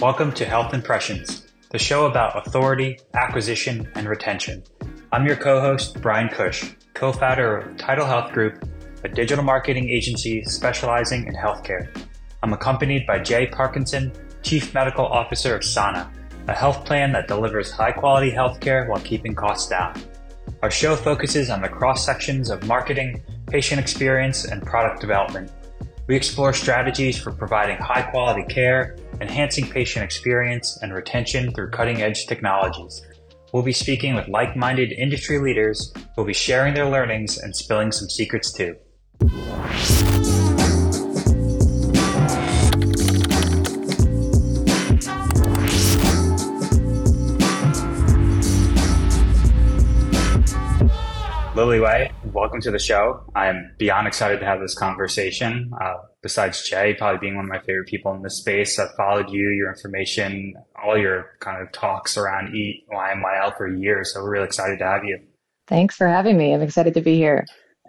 Welcome to Health Impressions, the show about authority, acquisition, and retention. I'm your co host, Bryan Cush, co founder of Title Health Group, a digital marketing agency specializing in healthcare. I'm accompanied by Jay Parkinson, Chief Medical Officer of Sana, a health plan that delivers high quality healthcare while keeping costs down. Our show focuses on the cross sections of marketing, patient experience, and product development. We explore strategies for providing high quality care, enhancing patient experience, and retention through cutting edge technologies. We'll be speaking with like minded industry leaders who will be sharing their learnings and spilling some secrets too. Lily Ray, welcome to the show. I'm beyond excited to have this conversation. Uh, besides Jay, probably being one of my favorite people in this space, I've followed you, your information, all your kind of talks around Eat, YMYL for years. So we're really excited to have you. Thanks for having me. I'm excited to be here.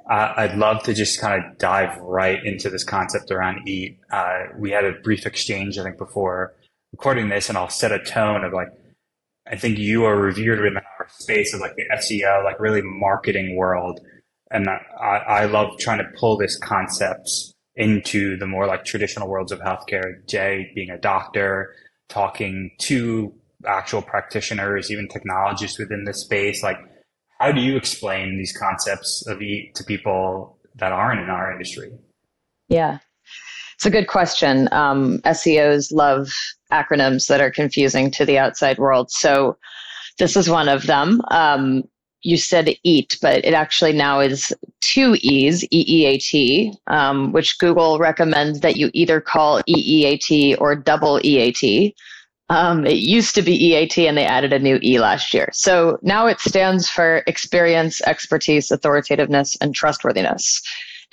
Uh, I'd love to just kind of dive right into this concept around Eat. Uh, we had a brief exchange, I think, before recording this, and I'll set a tone of like, I think you are revered within our space of like the SEO, like really marketing world. And I, I love trying to pull this concepts into the more like traditional worlds of healthcare. Jay being a doctor, talking to actual practitioners, even technologists within this space. Like, how do you explain these concepts of EAT to people that aren't in our industry? Yeah, it's a good question. Um, SEOs love acronyms that are confusing to the outside world. So this is one of them. Um, you said eat, but it actually now is two E's, EEAT, um, which Google recommends that you either call EEAT or double EAT. Um, it used to be EAT and they added a new E last year. So now it stands for experience, expertise, authoritativeness, and trustworthiness.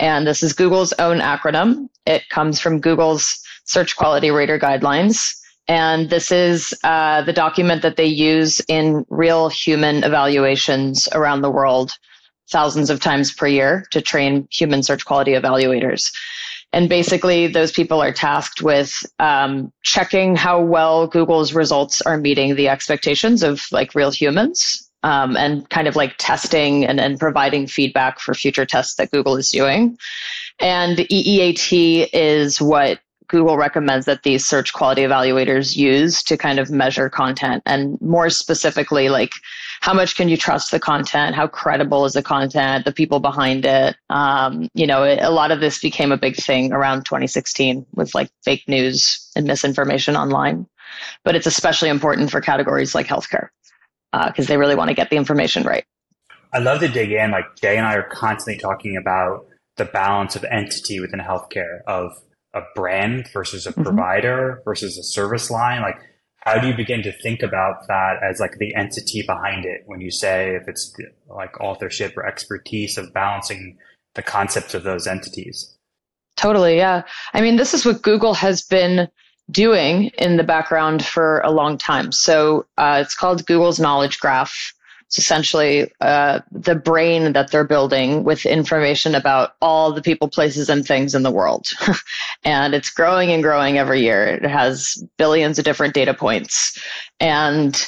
And this is Google's own acronym. It comes from Google's search quality rater guidelines. And this is uh, the document that they use in real human evaluations around the world, thousands of times per year to train human search quality evaluators. And basically, those people are tasked with um, checking how well Google's results are meeting the expectations of like real humans um, and kind of like testing and, and providing feedback for future tests that Google is doing. And EEAT is what Google recommends that these search quality evaluators use to kind of measure content and more specifically, like how much can you trust the content? How credible is the content? The people behind it? Um, you know, a lot of this became a big thing around 2016 with like fake news and misinformation online. But it's especially important for categories like healthcare because uh, they really want to get the information right. I love to dig in. Like Jay and I are constantly talking about the balance of entity within healthcare of a brand versus a mm-hmm. provider versus a service line. Like, how do you begin to think about that as like the entity behind it when you say if it's like authorship or expertise of balancing the concepts of those entities? Totally. Yeah. I mean, this is what Google has been doing in the background for a long time. So uh, it's called Google's Knowledge Graph. It's essentially uh, the brain that they're building with information about all the people, places, and things in the world. and it's growing and growing every year. It has billions of different data points. And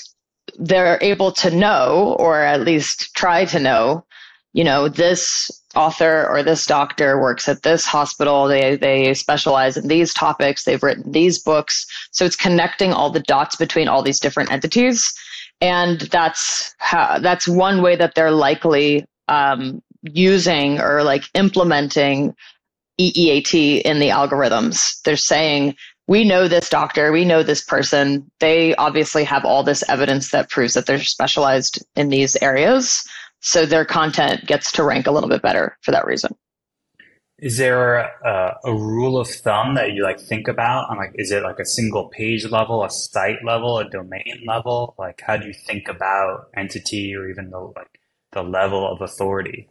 they're able to know, or at least try to know, you know, this author or this doctor works at this hospital. They, they specialize in these topics. They've written these books. So it's connecting all the dots between all these different entities. And that's how, that's one way that they're likely um, using or like implementing EEAT in the algorithms. They're saying, we know this doctor, we know this person. They obviously have all this evidence that proves that they're specialized in these areas. So their content gets to rank a little bit better for that reason. Is there a, a, rule of thumb that you like think about? On like, is it like a single page level, a site level, a domain level? Like, how do you think about entity or even the like the level of authority?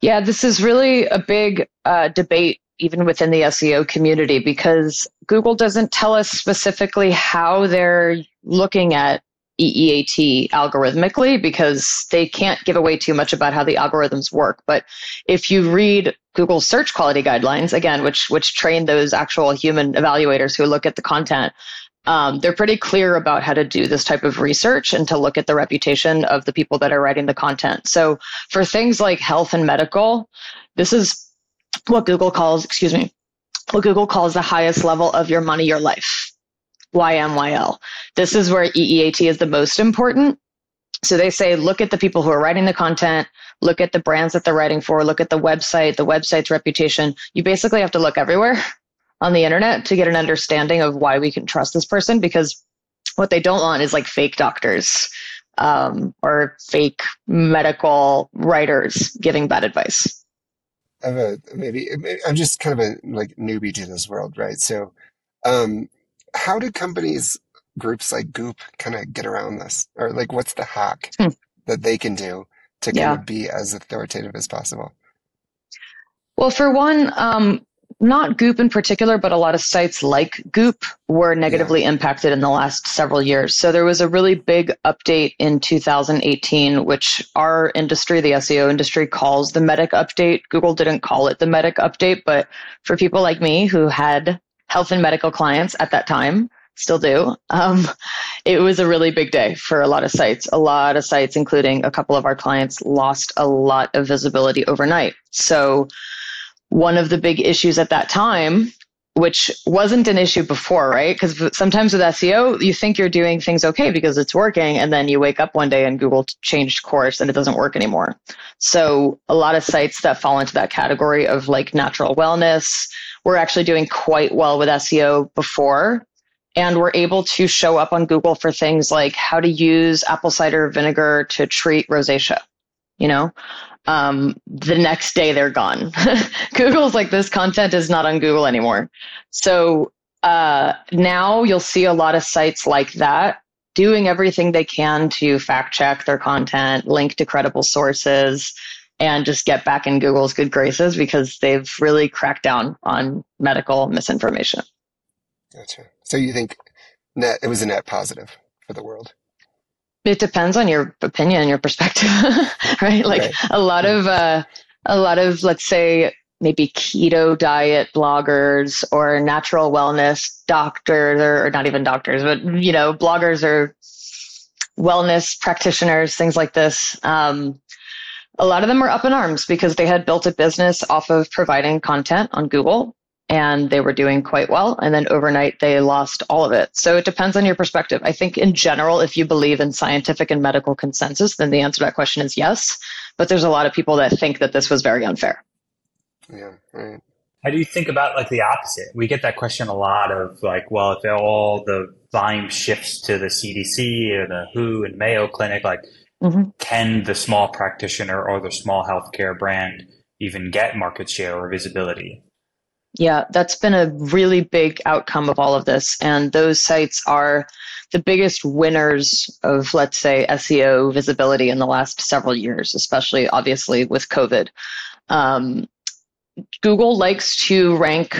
Yeah, this is really a big uh, debate even within the SEO community because Google doesn't tell us specifically how they're looking at EEAT algorithmically because they can't give away too much about how the algorithms work. But if you read Google search quality guidelines, again, which which train those actual human evaluators who look at the content, um, they're pretty clear about how to do this type of research and to look at the reputation of the people that are writing the content. So for things like health and medical, this is what Google calls, excuse me, what Google calls the highest level of your money, your life. YMYL. This is where EEAT is the most important. So they say, look at the people who are writing the content, look at the brands that they're writing for, look at the website, the website's reputation. You basically have to look everywhere on the internet to get an understanding of why we can trust this person because what they don't want is like fake doctors um, or fake medical writers giving bad advice. I have a maybe I'm just kind of a like newbie to this world, right? So, um, how do companies groups like Goop kind of get around this, or like what's the hack hmm. that they can do to kind yeah. of be as authoritative as possible? Well, for one, um, not Goop in particular, but a lot of sites like Goop were negatively yeah. impacted in the last several years. So there was a really big update in 2018, which our industry, the SEO industry, calls the Medic update. Google didn't call it the Medic update, but for people like me who had health and medical clients at that time, still do, um, it was a really big day for a lot of sites. A lot of sites, including a couple of our clients, lost a lot of visibility overnight. So one of the big issues at that time which wasn't an issue before, right? Because sometimes with SEO, you think you're doing things okay because it's working, and then you wake up one day and Google changed course and it doesn't work anymore. So a lot of sites that fall into that category of like natural wellness were actually doing quite well with SEO before. And we're able to show up on Google for things like how to use apple cider vinegar to treat rosacea, you know, um, the next day they're gone. Google's like, this content is not on Google anymore. So uh, now you'll see a lot of sites like that doing everything they can to fact check their content, link to credible sources, and just get back in Google's good graces because they've really cracked down on medical misinformation. Gotcha. So you think net it was a net positive for the world? It depends on your opinion, your perspective, right? Like right. a lot of, uh, a lot of, let's say, maybe keto diet bloggers or natural wellness doctors, or, or not even doctors, but you know, bloggers or wellness practitioners, things like this. Um, a lot of them are up in arms because they had built a business off of providing content on Google and they were doing quite well. And then overnight, they lost all of it. So it depends on your perspective. I think in general, if you believe in scientific and medical consensus, then the answer to that question is yes. But there's a lot of people that think that this was very unfair. Yeah, right. How do you think about like the opposite? We get that question a lot of like, well, if all the volume shifts to the CDC or the WHO and Mayo Clinic, like, mm-hmm. can the small practitioner or the small healthcare brand even get market share or visibility? Yeah, that's been a really big outcome of all of this. And those sites are the biggest winners of, let's say, SEO visibility in the last several years, especially obviously with COVID. Um, Google likes to rank,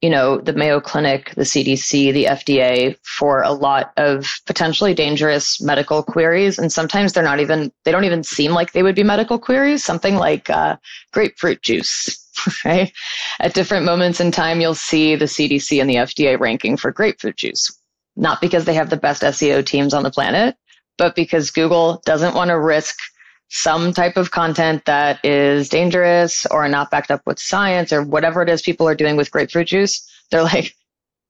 you know, the Mayo Clinic, the CDC, the FDA for a lot of potentially dangerous medical queries. And sometimes they're not even, they don't even seem like they would be medical queries. Something like uh, grapefruit juice right? At different moments in time, you'll see the CDC and the FDA ranking for grapefruit juice. Not because they have the best SEO teams on the planet, but because Google doesn't want to risk some type of content that is dangerous or not backed up with science or whatever it is people are doing with grapefruit juice. They're like,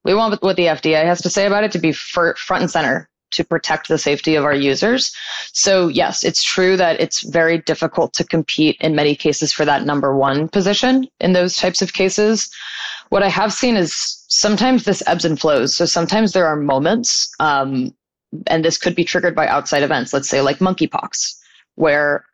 we want what the FDA has to say about it to be front and center to protect the safety of our users. So yes, it's true that it's very difficult to compete in many cases for that number one position in those types of cases. What I have seen is sometimes this ebbs and flows. So sometimes there are moments, um, and this could be triggered by outside events, let's say like monkeypox, where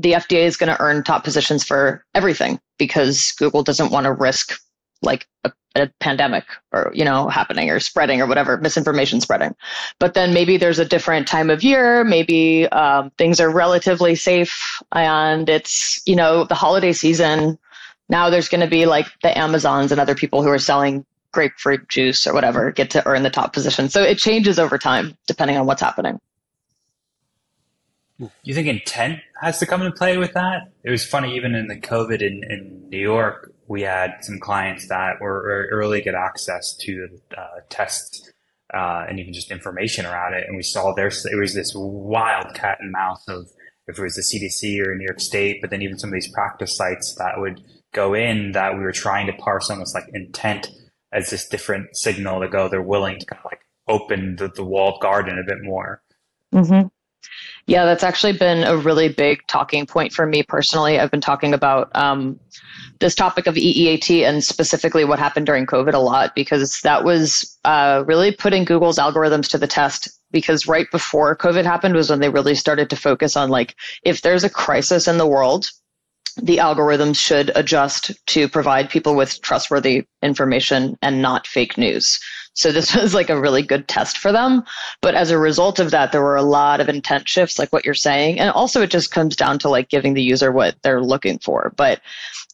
the FDA is going to earn top positions for everything because Google doesn't want to risk like a a pandemic or you know happening or spreading or whatever misinformation spreading. But then maybe there's a different time of year. Maybe um, things are relatively safe and it's you know the holiday season. Now there's going to be like the amazons and other people who are selling grapefruit juice or whatever get to earn the top position. So it changes over time depending on what's happening. You think intent has to come into play with that? It was funny, even in the COVID in, in New York, we had some clients that were early get access to uh, tests uh, and even just information around it. And we saw there it was this wild cat and mouse of if it was the CDC or New York State, but then even some of these practice sites that would go in that we were trying to parse almost like intent as this different signal to go. They're willing to kind of like open the, the walled garden a bit more. Mm-hmm. Yeah, that's actually been a really big talking point for me personally. I've been talking about um, this topic of EEAT and specifically what happened during COVID a lot because that was uh, really putting Google's algorithms to the test. Because right before COVID happened was when they really started to focus on like, if there's a crisis in the world, the algorithms should adjust to provide people with trustworthy information and not fake news. So this was like a really good test for them. But as a result of that, there were a lot of intent shifts, like what you're saying. And also it just comes down to like giving the user what they're looking for. But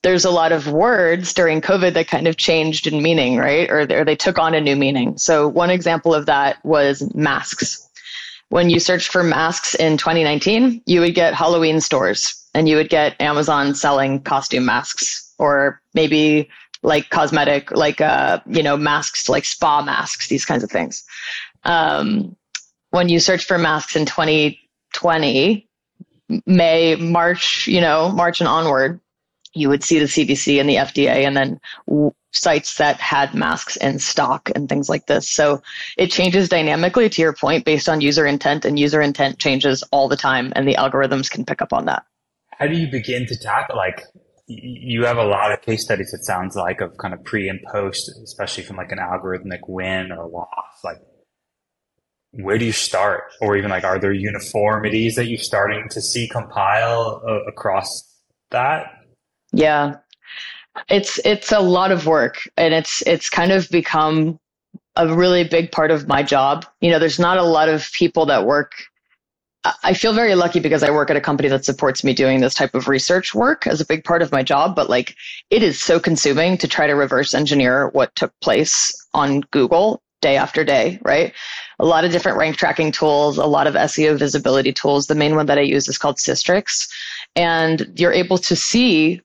there's a lot of words during COVID that kind of changed in meaning, right? Or, or they took on a new meaning. So one example of that was masks. When you searched for masks in 2019, you would get Halloween stores and you would get Amazon selling costume masks or maybe like cosmetic, like uh, you know, masks, like spa masks, these kinds of things. Um, when you search for masks in 2020, May, March, you know, March and onward, you would see the CDC and the FDA, and then w- sites that had masks in stock and things like this. So it changes dynamically to your point based on user intent, and user intent changes all the time, and the algorithms can pick up on that. How do you begin to tackle like you have a lot of case studies it sounds like of kind of pre and post especially from like an algorithmic win or loss. Like where do you start? Or even like are there uniformities that you're starting to see compile uh, across that? Yeah. It's it's a lot of work and it's it's kind of become a really big part of my job. You know there's not a lot of people that work I feel very lucky because I work at a company that supports me doing this type of research work as a big part of my job. But like, it is so consuming to try to reverse engineer what took place on Google day after day, right? A lot of different rank tracking tools, a lot of SEO visibility tools. The main one that I use is called Sistrix. And you're able to see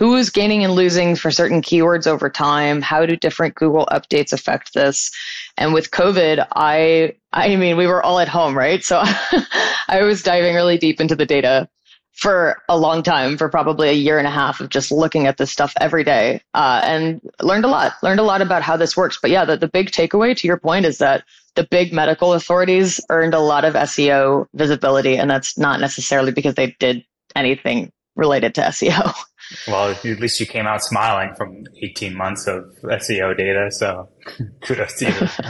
who's gaining and losing for certain keywords over time how do different google updates affect this and with covid i i mean we were all at home right? So i was diving really deep into the data for a long time for probably a year and a half of just looking at this stuff every day uh, and learned a lot learned a lot about how this works. But yeah the, the big takeaway to your point is that the big medical authorities earned a lot of seo visibility and that's not necessarily because they did anything related to seo Well, at least you came out smiling from 18 months of SEO data. So kudos to you.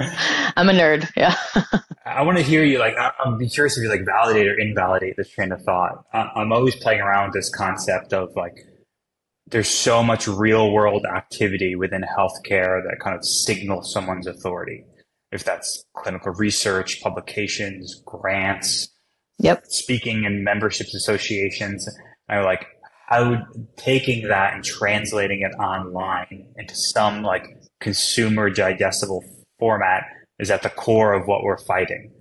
I'm a nerd. Yeah. I want to hear you. Like, I'm curious if you like validate or invalidate this train of thought. I'm always playing around with this concept of like, there's so much real world activity within healthcare that kind of signals someone's authority. If that's clinical research, publications, grants, yep, speaking in memberships associations. I like how would taking that and translating it online into some like consumer digestible format is at the core of what we're fighting.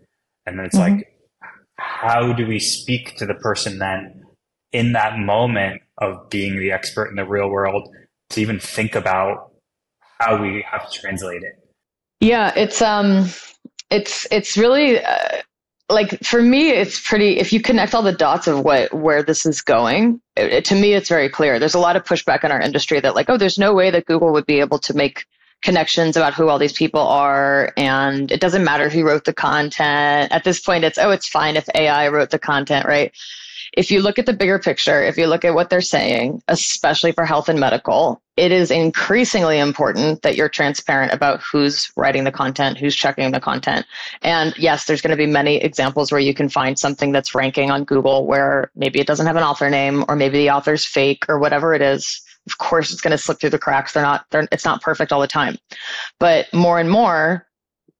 And then it's mm-hmm. like, how do we speak to the person then in that moment of being the expert in the real world to even think about how we have to translate it? Yeah, it's um, it's it's really uh, like for me it's pretty if you connect all the dots of what where this is going it, it, to me it's very clear. There's a lot of pushback in our industry that like oh there's no way that google would be able to make connections about who all these people are and it doesn't matter who wrote the content. At this point it's oh it's fine if ai wrote the content right if you look at the bigger picture, if you look at what they're saying, especially for health and medical, it is increasingly important that you're transparent about who's writing the content, who's checking the content. And yes, there's going to be many examples where you can find something that's ranking on Google where maybe it doesn't have an author name or maybe the author's fake or whatever it is. Of course, it's going to slip through the cracks. They're not, they're, it's not perfect all the time. But more and more,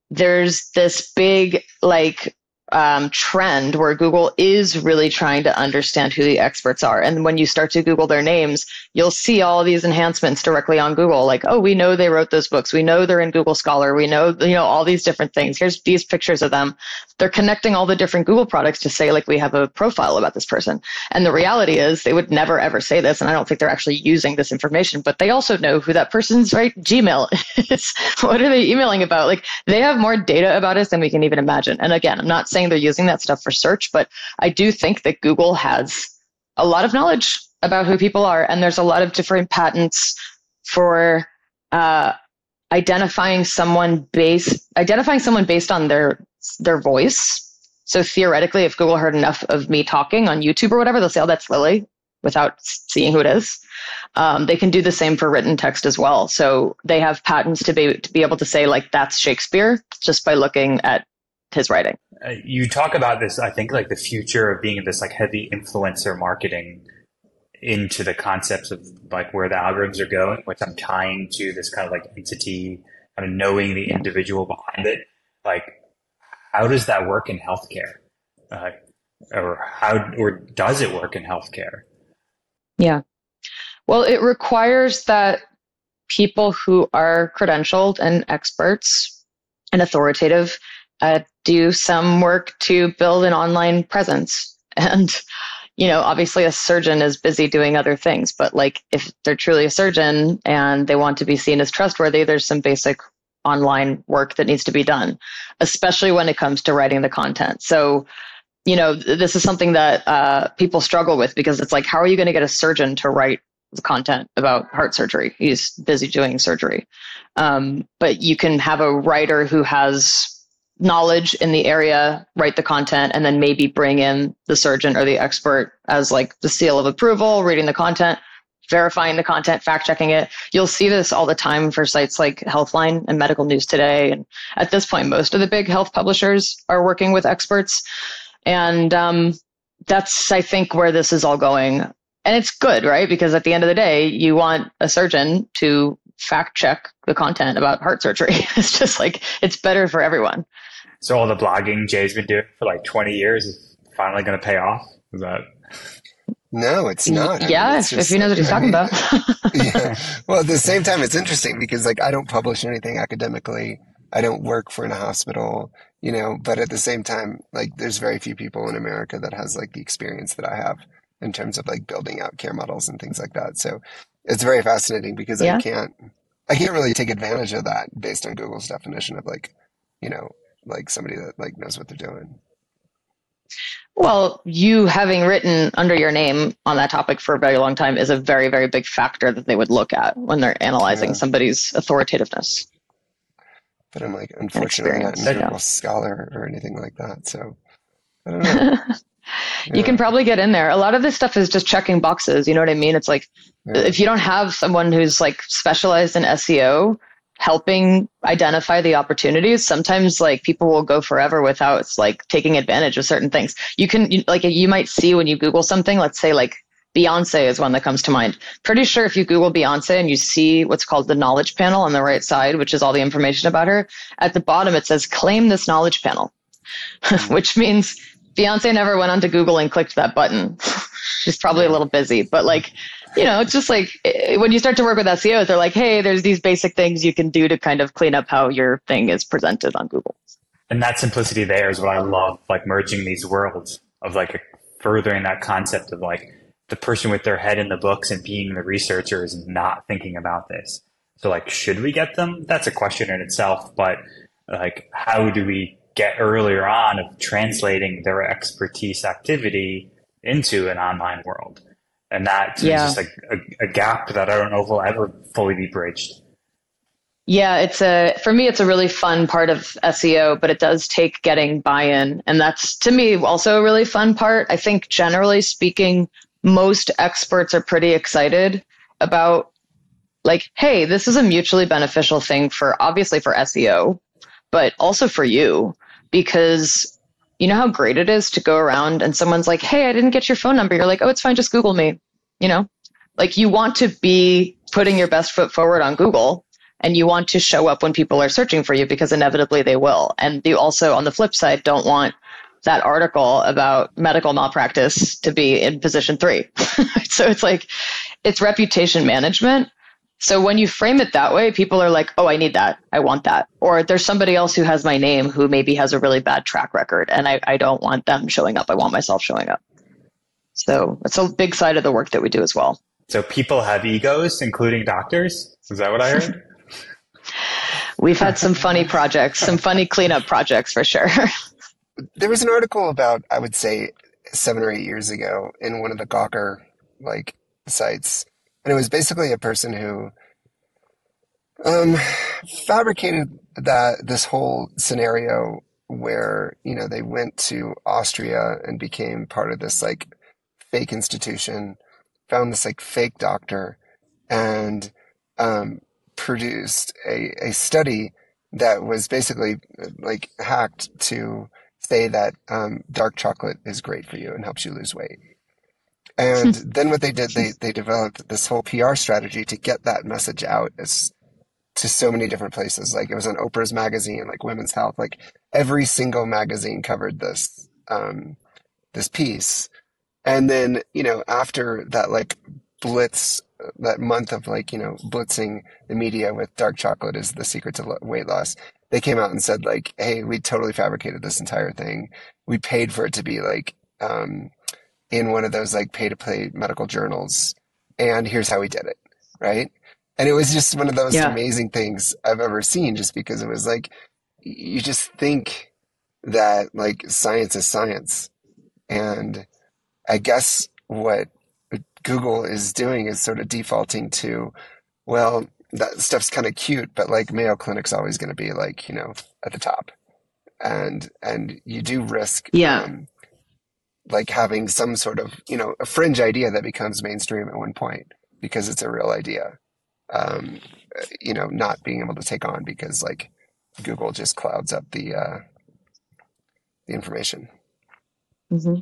there's this big like um, trend where Google is really trying to understand who the experts are. And when you start to Google their names, you'll see all these enhancements directly on Google. Like, oh, we know they wrote those books. We know they're in Google Scholar. We know, you know, all these different things. Here's these pictures of them. They're connecting all the different Google products to say, like, we have a profile about this person. And the reality is they would never ever say this. And I don't think they're actually using this information, but they also know who that person's right Gmail is. what are they emailing about? Like, they have more data about us than we can even imagine. And again, I'm not saying they're using that stuff for search, but I do think that Google has a lot of knowledge about who people are, and there's a lot of different patents for uh, identifying someone based identifying someone based on their their voice. So theoretically, if Google heard enough of me talking on YouTube or whatever, they'll say, "Oh, that's Lily," without seeing who it is. Um, they can do the same for written text as well. So they have patents to be to be able to say like that's Shakespeare just by looking at his writing. Uh, you talk about this, I think, like the future of being this like heavy influencer marketing into the concepts of like where the algorithms are going, which I'm tying to this kind of like entity, kind of knowing the individual behind it. Like, how does that work in healthcare? Uh, or how, or does it work in healthcare? Yeah. Well, it requires that people who are credentialed and experts and authoritative uh, do some work to build an online presence. And, you know, obviously a surgeon is busy doing other things, but like if they're truly a surgeon and they want to be seen as trustworthy, there's some basic online work that needs to be done, especially when it comes to writing the content. So, you know, this is something that uh, people struggle with because it's like, how are you going to get a surgeon to write content about heart surgery? He's busy doing surgery. Um, but you can have a writer who has knowledge in the area, write the content, and then maybe bring in the surgeon or the expert as like the seal of approval, reading the content, verifying the content, fact checking it. You'll see this all the time for sites like Healthline and Medical News Today. And at this point, most of the big health publishers are working with experts. And um, that's, I think, where this is all going. And it's good, right? Because at the end of the day, you want a surgeon to fact check the content about heart surgery. it's just like, it's better for everyone. So all the blogging Jay's been doing for like 20 years is finally going to pay off. Is that? No, it's not. yeah, mean, it's if, if he knows what he's talking about. yeah. Well, at the same time, it's interesting because like I don't publish anything academically. I don't work for a hospital, you know, but at the same time, like there's very few people in America that has like the experience that I have in terms of like building out care models and things like that. So it's very fascinating because yeah. I can't, I can't really take advantage of that based on Google's definition of like, you know, like somebody that like knows what they're doing. Well, you having written under your name on that topic for a very long time is a very, very big factor that they would look at when they're analyzing yeah. somebody's authoritativeness. But I'm like, unfortunately, not a Google scholar or anything like that. So I don't know. you can probably get in there. A lot of this stuff is just checking boxes. You know what I mean? It's like yeah. if you don't have someone who's like specialized in SEO, helping identify the opportunities. Sometimes like people will go forever without like taking advantage of certain things. You can you, like you might see when you google something let's say like beyonce is one that comes to mind. Pretty sure if you google beyonce and you see what's called the knowledge panel on the right side which is all the information about her at the bottom it says claim this knowledge panel which means beyonce never went onto google and clicked that button. She's probably a little busy but like you know, it's just like eh, when you start to work with SEOs, they're like, hey, there's these basic things you can do to kind of clean up how your thing is presented on Google. And that simplicity there is what I love, like merging these worlds of like furthering that concept of like the person with their head in the books and being the researcher is not thinking about this. So like, should we get them? That's a question in itself, but like, how do we get earlier on of translating their expertise activity into an online world? And that yeah. is just like a, a gap that I don't know if will ever fully be bridged. Yeah, it's a for me it's a really fun part of SEO, but it does take getting buy-in and that's to me also a really fun part. I think generally speaking most experts are pretty excited about like hey, this is a mutually beneficial thing for obviously for SEO, but also for you because you know how great it is to go around and someone's like, hey, I didn't get your phone number. You're like, oh, it's fine, just Google me. You know, like you want to be putting your best foot forward on Google and you want to show up when people are searching for you because inevitably they will. And you also, on the flip side, don't want that article about medical malpractice to be in position three. so it's like, it's reputation management. So when you frame it that way, people are like, oh, I need that. I want that. Or there's somebody else who has my name who maybe has a really bad track record and I, I don't want them showing up. I want myself showing up. So it's a big side of the work that we do as well. So people have egos, including doctors. Is that what I heard? We've had some funny projects, some funny cleanup projects for sure. There was an article about, I would say, seven or eight years ago in one of the Gawker like sites, and it was basically a person who um, fabricated that this whole scenario where you know they went to Austria and became part of this like fake institution, found this like fake doctor, and um, produced a, a study that was basically like hacked to say that um, dark chocolate is great for you and helps you lose weight. And then what they did, they, they developed this whole PR strategy to get that message out as to so many different places. Like it was on Oprah's magazine, like Women's Health, like every single magazine covered this, um, this piece. And then, you know, after that like blitz, that month of like, you know, blitzing the media with dark chocolate is the secret to weight loss, they came out and said like, Hey, we totally fabricated this entire thing. We paid for it to be like, um, in one of those like pay to play medical journals. And here's how we did it. Right. And it was just one of those yeah. amazing things I've ever seen just because it was like, you just think that like science is science. And I guess what Google is doing is sort of defaulting to, well, that stuff's kind of cute, but like Mayo Clinic's always going to be like, you know, at the top. And, and you do risk, yeah. Um, like having some sort of, you know, a fringe idea that becomes mainstream at one point because it's a real idea. Um, you know, not being able to take on because like Google just clouds up the, uh, the information. Mm-hmm.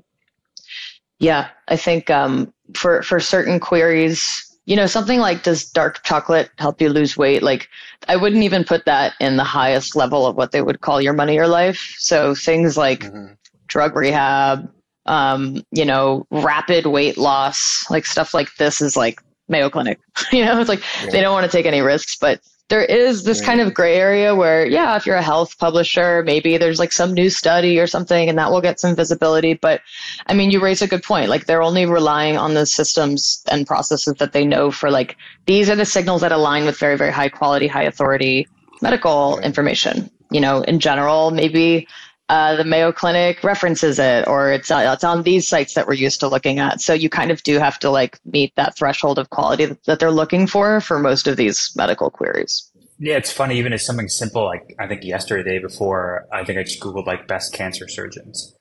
Yeah, I think um, for for certain queries, you know, something like does dark chocolate help you lose weight? Like, I wouldn't even put that in the highest level of what they would call your money or life. So things like mm-hmm. drug rehab, um, you know, rapid weight loss, like stuff like this is like Mayo Clinic. you know, it's like yeah. they don't want to take any risks, but there is this kind of gray area where, yeah, if you're a health publisher, maybe there's like some new study or something and that will get some visibility. But I mean, you raise a good point. Like they're only relying on the systems and processes that they know for like, these are the signals that align with very, very high quality, high authority medical information. You know, in general, maybe uh, the Mayo Clinic references it, or it's uh, it's on these sites that we're used to looking at. So you kind of do have to like meet that threshold of quality that, that they're looking for for most of these medical queries. Yeah, it's funny. Even as something simple like I think yesterday, day before, I think I just googled like best cancer surgeons,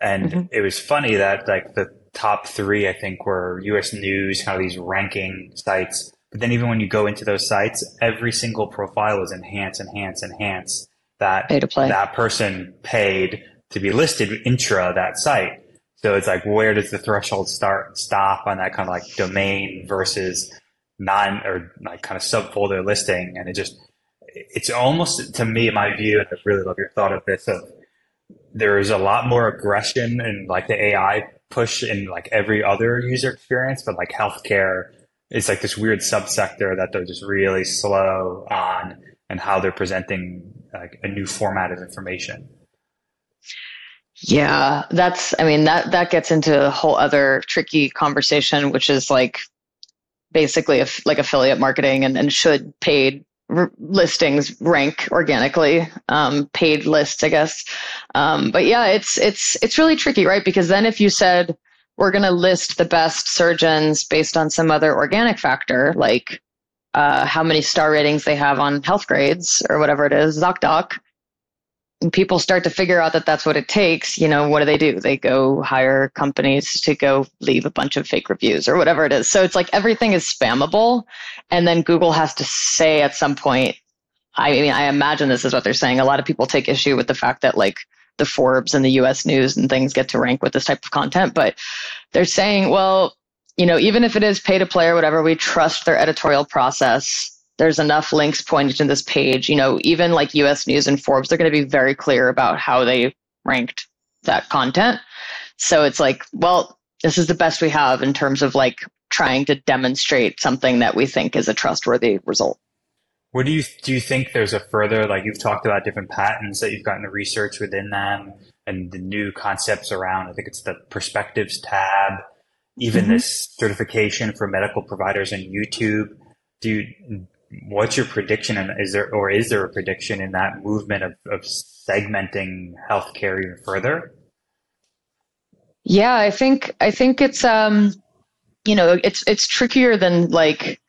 and mm-hmm. it was funny that like the top three I think were U.S. News, kind of these ranking sites. But then even when you go into those sites, every single profile is enhance, enhance, enhance that that person paid to be listed intra that site. So it's like, where does the threshold start, and stop on that kind of like domain versus non or like kind of subfolder listing? And it just, it's almost to me, my view, and I really love your thought of this, of there is a lot more aggression and like the AI push in like every other user experience, but like healthcare is like this weird subsector that they're just really slow on and how they're presenting like a new format of information. Yeah, that's I mean that that gets into a whole other tricky conversation which is like basically like affiliate marketing and, and should paid r- listings rank organically um, paid lists i guess um, but yeah it's it's it's really tricky right because then if you said we're going to list the best surgeons based on some other organic factor like uh, how many star ratings they have on Healthgrades or whatever it is, ZocDoc. And people start to figure out that that's what it takes. You know, what do they do? They go hire companies to go leave a bunch of fake reviews or whatever it is. So it's like everything is spammable. And then Google has to say at some point, I mean, I imagine this is what they're saying. A lot of people take issue with the fact that like the Forbes and the US news and things get to rank with this type of content, but they're saying, well, you know, even if it is pay to play or whatever, we trust their editorial process. There's enough links pointed to this page. You know, even like US News and Forbes, they're going to be very clear about how they ranked that content. So it's like, well, this is the best we have in terms of like trying to demonstrate something that we think is a trustworthy result. What do you do? You think there's a further like you've talked about different patents that you've gotten to research within them and the new concepts around? I think it's the perspectives tab, even mm-hmm. this certification for medical providers on YouTube. Do you, what's your prediction? And is there or is there a prediction in that movement of, of segmenting healthcare even further? Yeah, I think I think it's um you know, it's it's trickier than like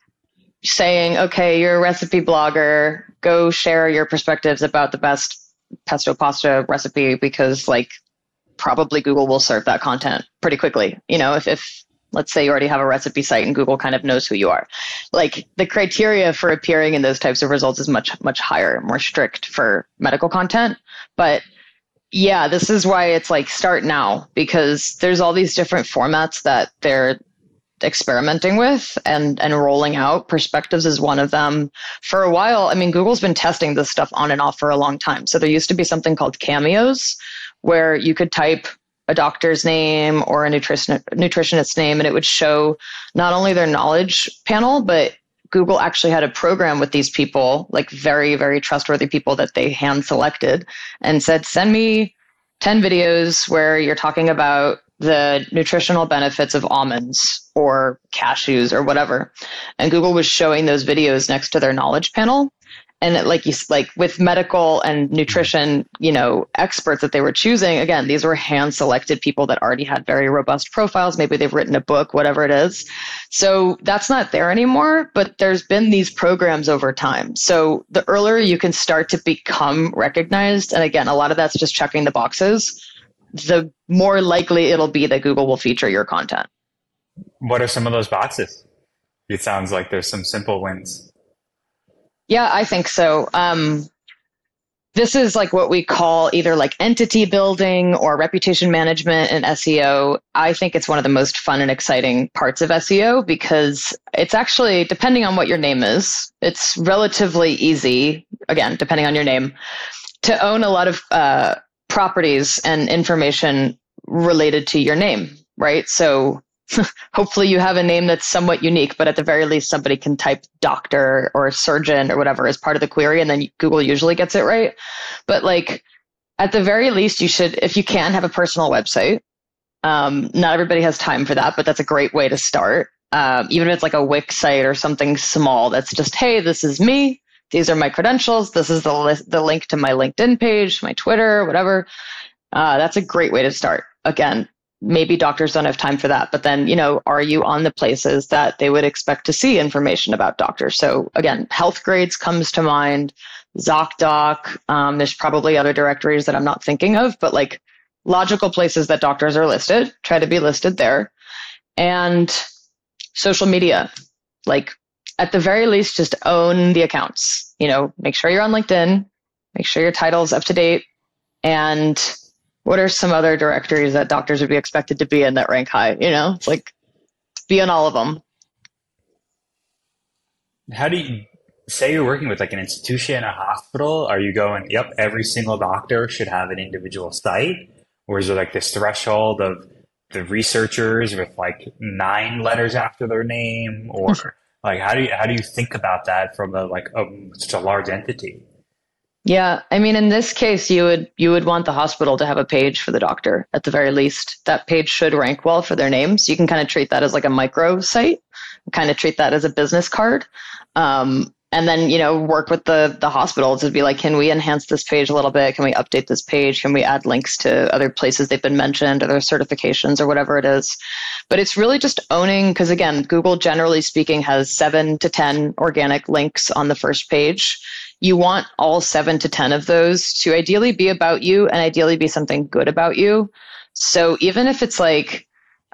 saying, okay, you're a recipe blogger, go share your perspectives about the best pesto pasta recipe because like probably Google will serve that content pretty quickly. You know, if, if let's say you already have a recipe site and Google kind of knows who you are. Like the criteria for appearing in those types of results is much, much higher, more strict for medical content. But yeah, this is why it's like start now because there's all these different formats that they're experimenting with and and rolling out perspectives is one of them for a while i mean google's been testing this stuff on and off for a long time so there used to be something called cameos where you could type a doctor's name or a nutrition, nutritionist's name and it would show not only their knowledge panel but google actually had a program with these people like very very trustworthy people that they hand selected and said send me 10 videos where you're talking about the nutritional benefits of almonds or cashews or whatever. And Google was showing those videos next to their knowledge panel. And like you like with medical and nutrition, you know, experts that they were choosing, again, these were hand selected people that already had very robust profiles. Maybe they've written a book, whatever it is. So that's not there anymore, but there's been these programs over time. So the earlier you can start to become recognized, and again, a lot of that's just checking the boxes the more likely it'll be that Google will feature your content. What are some of those boxes? It sounds like there's some simple wins. Yeah, I think so. Um, this is like what we call either like entity building or reputation management in SEO. I think it's one of the most fun and exciting parts of SEO because it's actually, depending on what your name is, it's relatively easy, again, depending on your name, to own a lot of uh, properties and information related to your name, right? So hopefully you have a name that's somewhat unique, but at the very least, somebody can type doctor or surgeon or whatever as part of the query, and then Google usually gets it right. But like, at the very least, you should, if you can, have a personal website. Um, not everybody has time for that, but that's a great way to start. Um, even if it's like a Wix site or something small that's just, hey, this is me these are my credentials. This is the li- the link to my LinkedIn page, my Twitter, whatever. Uh, that's a great way to start. Again, maybe doctors don't have time for that, but then you know, are you on the places that they would expect to see information about doctors? So again, Healthgrades comes to mind. ZocDoc. Um, there's probably other directories that I'm not thinking of, but like logical places that doctors are listed. Try to be listed there, and social media like at the very least, just own the accounts. You know, make sure you're on LinkedIn, make sure your title's up to date, and what are some other directories that doctors would be expected to be in that rank high? You know, it's like be in all of them. How do you say you're working with like an institution, a hospital? Are you going, yep, every single doctor should have an individual site? Or is there like this threshold of the researchers with like nine letters after their name or like, how do you how do you think about that from a like a, such a large entity? Yeah, I mean, in this case, you would you would want the hospital to have a page for the doctor at the very least. That page should rank well for their name, so you can kind of treat that as like a micro site, kind of treat that as a business card. Um, and then you know work with the the hospital to be like can we enhance this page a little bit? Can we update this page? Can we add links to other places they've been mentioned or their certifications or whatever it is? But it's really just owning because again google generally speaking has 7 to 10 organic links on the first page you want all 7 to 10 of those to ideally be about you and ideally be something good about you so even if it's like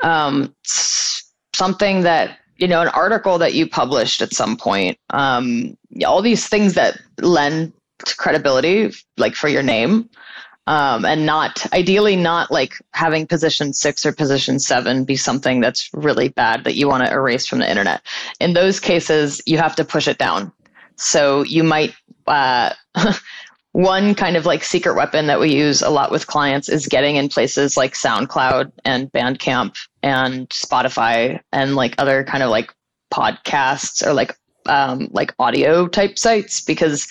um, something that you know, an article that you published at some point, um, all these things that lend credibility, like for your name, um, and not ideally not like having position six or position seven be something that's really bad that you want to erase from the internet. In those cases, you have to push it down. So you might uh, one kind of like secret weapon that we use a lot with clients is getting in places like SoundCloud and Bandcamp and Spotify and like other kind of like podcasts or like um, like audio type sites because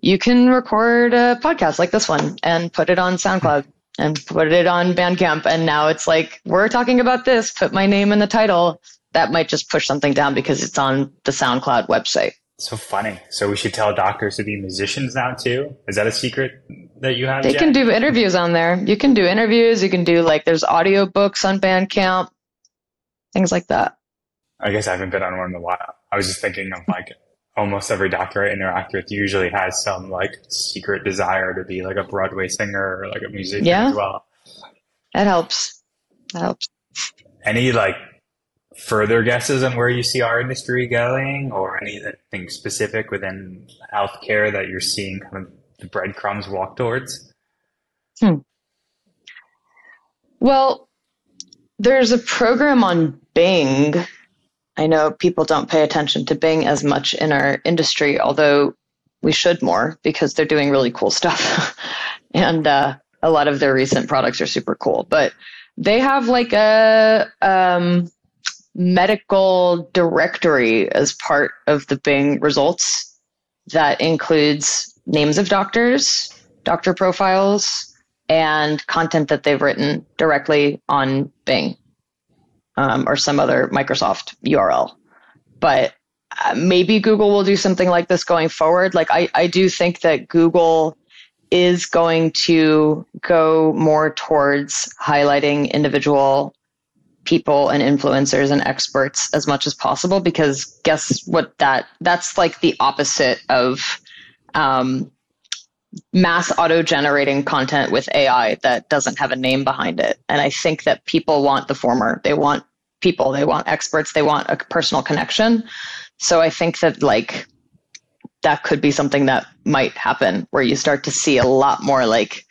you can record a podcast like this one and put it on SoundCloud and put it on Bandcamp. And now it's like, we're talking about this, put my name in the title. That might just push something down because it's on the SoundCloud website. So funny. So we should tell doctors to be musicians now too. Is that a secret that you have? They can do interviews on there. You can do interviews. You can do like there's audio books on Bandcamp, things like that. I guess I haven't been on one in a while. I was just thinking of like almost every doctor I interact with usually has some like secret desire to be like a Broadway singer or like a musician yeah. as well. That helps. That helps. Any like further guesses on where you see our industry going or anything specific within healthcare that you're seeing kind of the breadcrumbs walk towards? Hmm. Well, there's a program on Bing. I know people don't pay attention to Bing as much in our industry, although we should more because they're doing really cool stuff. and uh, a lot of their recent products are super cool. But they have like a um, medical directory as part of the Bing results that includes names of doctors, doctor profiles, and content that they've written directly on Bing um, or some other Microsoft URL. But uh, maybe Google will do something like this going forward. Like, I, I do think that Google is going to go more towards highlighting individual people and influencers and experts as much as possible because guess what that that's like the opposite of um, mass auto generating content with AI that doesn't have a name behind it. And I think that people want the former. They want people, they want experts, they want a personal connection. So I think that like that could be something that might happen where you start to see a lot more like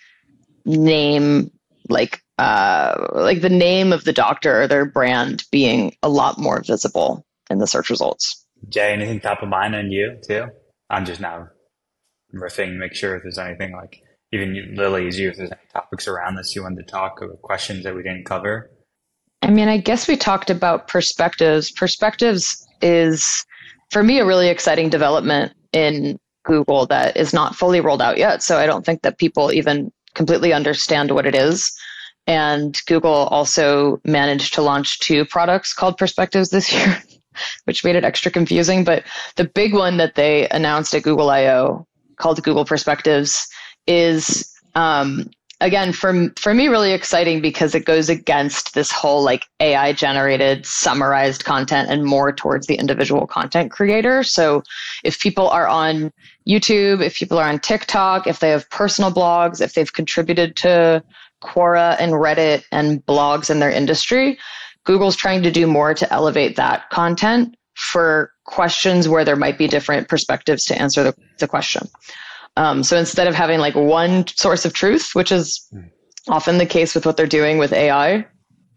name like uh, like the name of the doctor or their brand being a lot more visible in the search results. Jay, anything top of mind on you too? I'm just now riffing, make sure if there's anything like even Lily, as you, if there's any topics around this you wanted to talk or questions that we didn't cover. I mean, I guess we talked about perspectives. Perspectives is, for me, a really exciting development in Google that is not fully rolled out yet. So I don't think that people even completely understand what it is. And Google also managed to launch two products called Perspectives this year, which made it extra confusing. But the big one that they announced at Google I/O called Google Perspectives is um, again for for me really exciting because it goes against this whole like AI generated summarized content and more towards the individual content creator. So if people are on YouTube, if people are on TikTok, if they have personal blogs, if they've contributed to Quora and Reddit and blogs in their industry, Google's trying to do more to elevate that content for questions where there might be different perspectives to answer the, the question. Um, so instead of having like one source of truth, which is often the case with what they're doing with AI,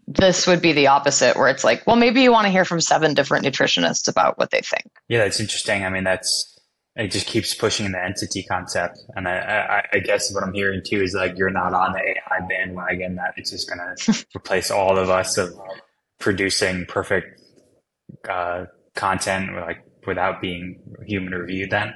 this would be the opposite, where it's like, well, maybe you want to hear from seven different nutritionists about what they think. Yeah, that's interesting. I mean, that's it just keeps pushing the entity concept. And I, I, I, guess what I'm hearing too is like you're not on the AI bandwagon that it's just going to replace all of us of producing perfect uh, content like without being human reviewed. Then.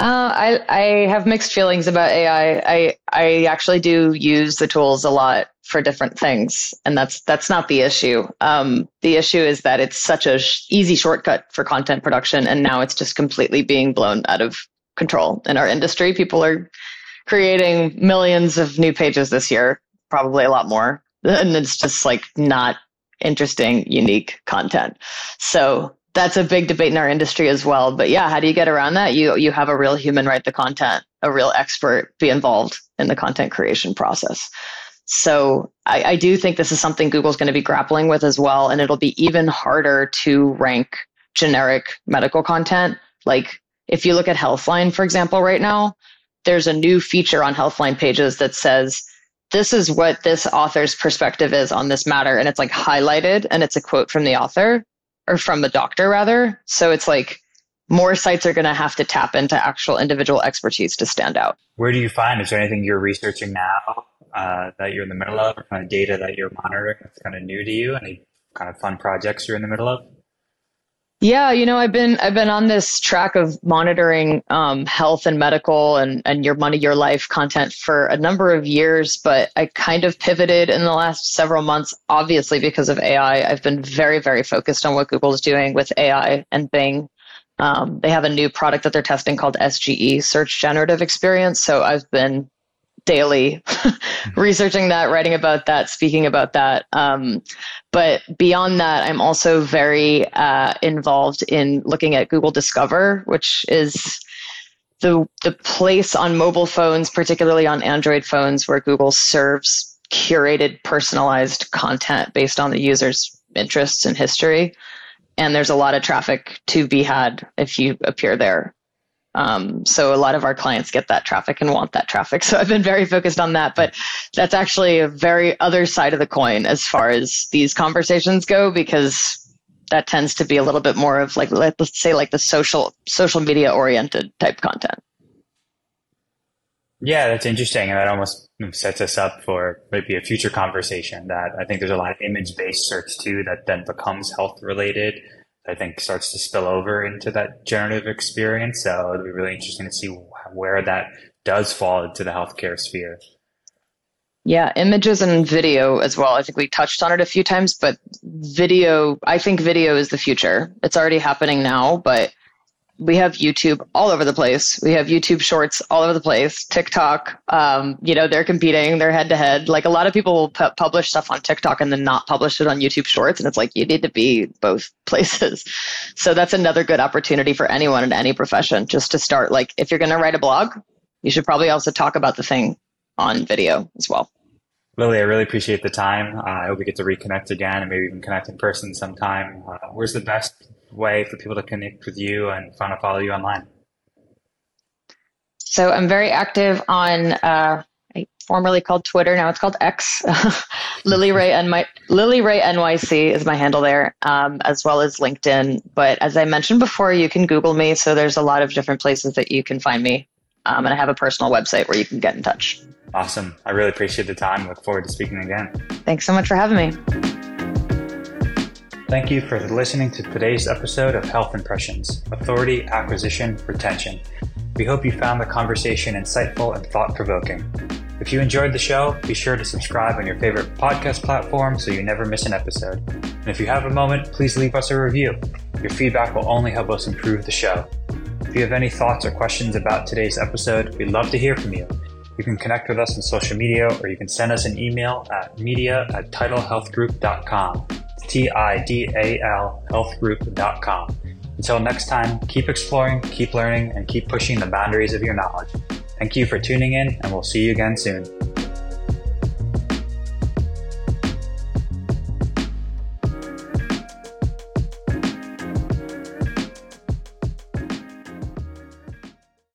Uh, I I have mixed feelings about AI. I I actually do use the tools a lot for different things, and that's that's not the issue. Um, the issue is that it's such a sh- easy shortcut for content production, and now it's just completely being blown out of control in our industry. People are creating millions of new pages this year, probably a lot more, and it's just like not interesting, unique content. So that's a big debate in our industry as well. But yeah, how do you get around that? You you have a real human write the content, a real expert be involved in the content creation process. So I, I do think this is something Google's going to be grappling with as well, and it'll be even harder to rank generic medical content. Like if you look at Healthline, for example, right now, there's a new feature on Healthline pages that says this is what this author's perspective is on this matter, and it's like highlighted and it's a quote from the author or from the doctor rather. So it's like more sites are going to have to tap into actual individual expertise to stand out. Where do you find? Is there anything you're researching now uh, that you're in the middle of, or kind of data that you're monitoring that's kind of new to you? Any kind of fun projects you're in the middle of? Yeah, you know, I've been I've been on this track of monitoring um, health and medical and and your money, your life content for a number of years, but I kind of pivoted in the last several months, obviously because of AI. I've been very very focused on what Google is doing with AI and Bing. Um, they have a new product that they're testing called SGE, Search Generative Experience. So I've been daily researching that, writing about that, speaking about that. Um, but beyond that, I'm also very uh, involved in looking at Google Discover, which is the the place on mobile phones, particularly on Android phones, where Google serves curated, personalized content based on the user's interests and history. And there's a lot of traffic to be had if you appear there. Um, so a lot of our clients get that traffic and want that traffic. So I've been very focused on that, but that's actually a very other side of the coin as far as these conversations go, because that tends to be a little bit more of like let's say like the social social media oriented type content. Yeah, that's interesting, and that almost sets us up for maybe a future conversation. That I think there's a lot of image based search too that then becomes health related I think starts to spill over into that generative experience. So it'll be really interesting to see where that does fall into the healthcare sphere. Yeah, images and video as well. I think we touched on it a few times, but video, I think video is the future. It's already happening now, but we have YouTube all over the place. We have YouTube shorts all over the place. TikTok, um, you know, they're competing, they're head to head. Like a lot of people will pu- publish stuff on TikTok and then not publish it on YouTube shorts. And it's like, you need to be both places. So that's another good opportunity for anyone in any profession just to start. Like, if you're going to write a blog, you should probably also talk about the thing on video as well. Lily, I really appreciate the time. Uh, I hope we get to reconnect again and maybe even connect in person sometime. Uh, where's the best way for people to connect with you and find to follow you online? So I'm very active on uh, formerly called Twitter. Now it's called X. Lily Ray and my Lily Ray NYC is my handle there, um, as well as LinkedIn. But as I mentioned before, you can Google me. So there's a lot of different places that you can find me, um, and I have a personal website where you can get in touch. Awesome. I really appreciate the time. Look forward to speaking again. Thanks so much for having me. Thank you for listening to today's episode of Health Impressions Authority, Acquisition, Retention. We hope you found the conversation insightful and thought provoking. If you enjoyed the show, be sure to subscribe on your favorite podcast platform so you never miss an episode. And if you have a moment, please leave us a review. Your feedback will only help us improve the show. If you have any thoughts or questions about today's episode, we'd love to hear from you. You can connect with us on social media or you can send us an email at media at tidalhealthgroup.com. T-I-D-A-L healthgroup.com. Until next time, keep exploring, keep learning, and keep pushing the boundaries of your knowledge. Thank you for tuning in, and we'll see you again soon.